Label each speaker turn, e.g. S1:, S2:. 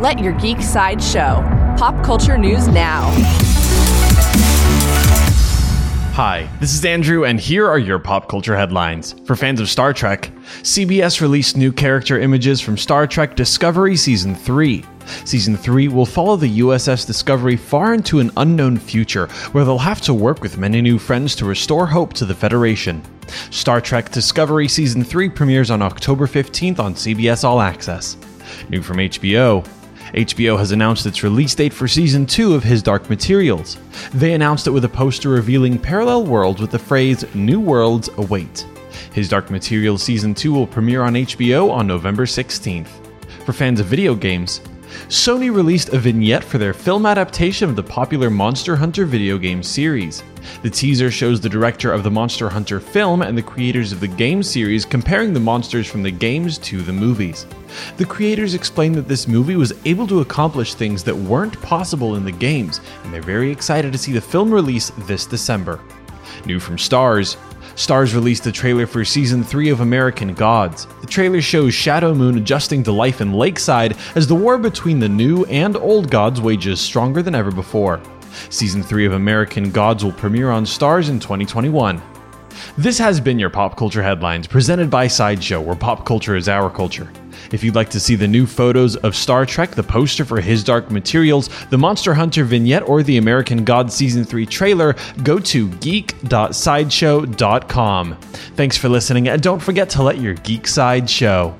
S1: Let your geek side show. Pop culture news now.
S2: Hi, this is Andrew, and here are your pop culture headlines. For fans of Star Trek, CBS released new character images from Star Trek Discovery Season 3. Season 3 will follow the USS Discovery far into an unknown future where they'll have to work with many new friends to restore hope to the Federation. Star Trek Discovery Season 3 premieres on October 15th on CBS All Access. New from HBO HBO has announced its release date for season 2 of His Dark Materials. They announced it with a poster revealing parallel worlds with the phrase New Worlds Await. His Dark Materials season 2 will premiere on HBO on November 16th. For fans of video games, Sony released a vignette for their film adaptation of the popular Monster Hunter video game series. The teaser shows the director of the Monster Hunter film and the creators of the game series comparing the monsters from the games to the movies. The creators explain that this movie was able to accomplish things that weren't possible in the games, and they're very excited to see the film release this December. New from Starz, Starz released the trailer for season 3 of American Gods. The trailer shows Shadow Moon adjusting to life in Lakeside as the war between the new and old gods wages stronger than ever before. Season 3 of American Gods will premiere on Starz in 2021. This has been your Pop Culture Headlines, presented by Sideshow, where pop culture is our culture. If you'd like to see the new photos of Star Trek, the poster for His Dark Materials, the Monster Hunter vignette, or the American God Season 3 trailer, go to geek.sideshow.com. Thanks for listening, and don't forget to let your geek side show.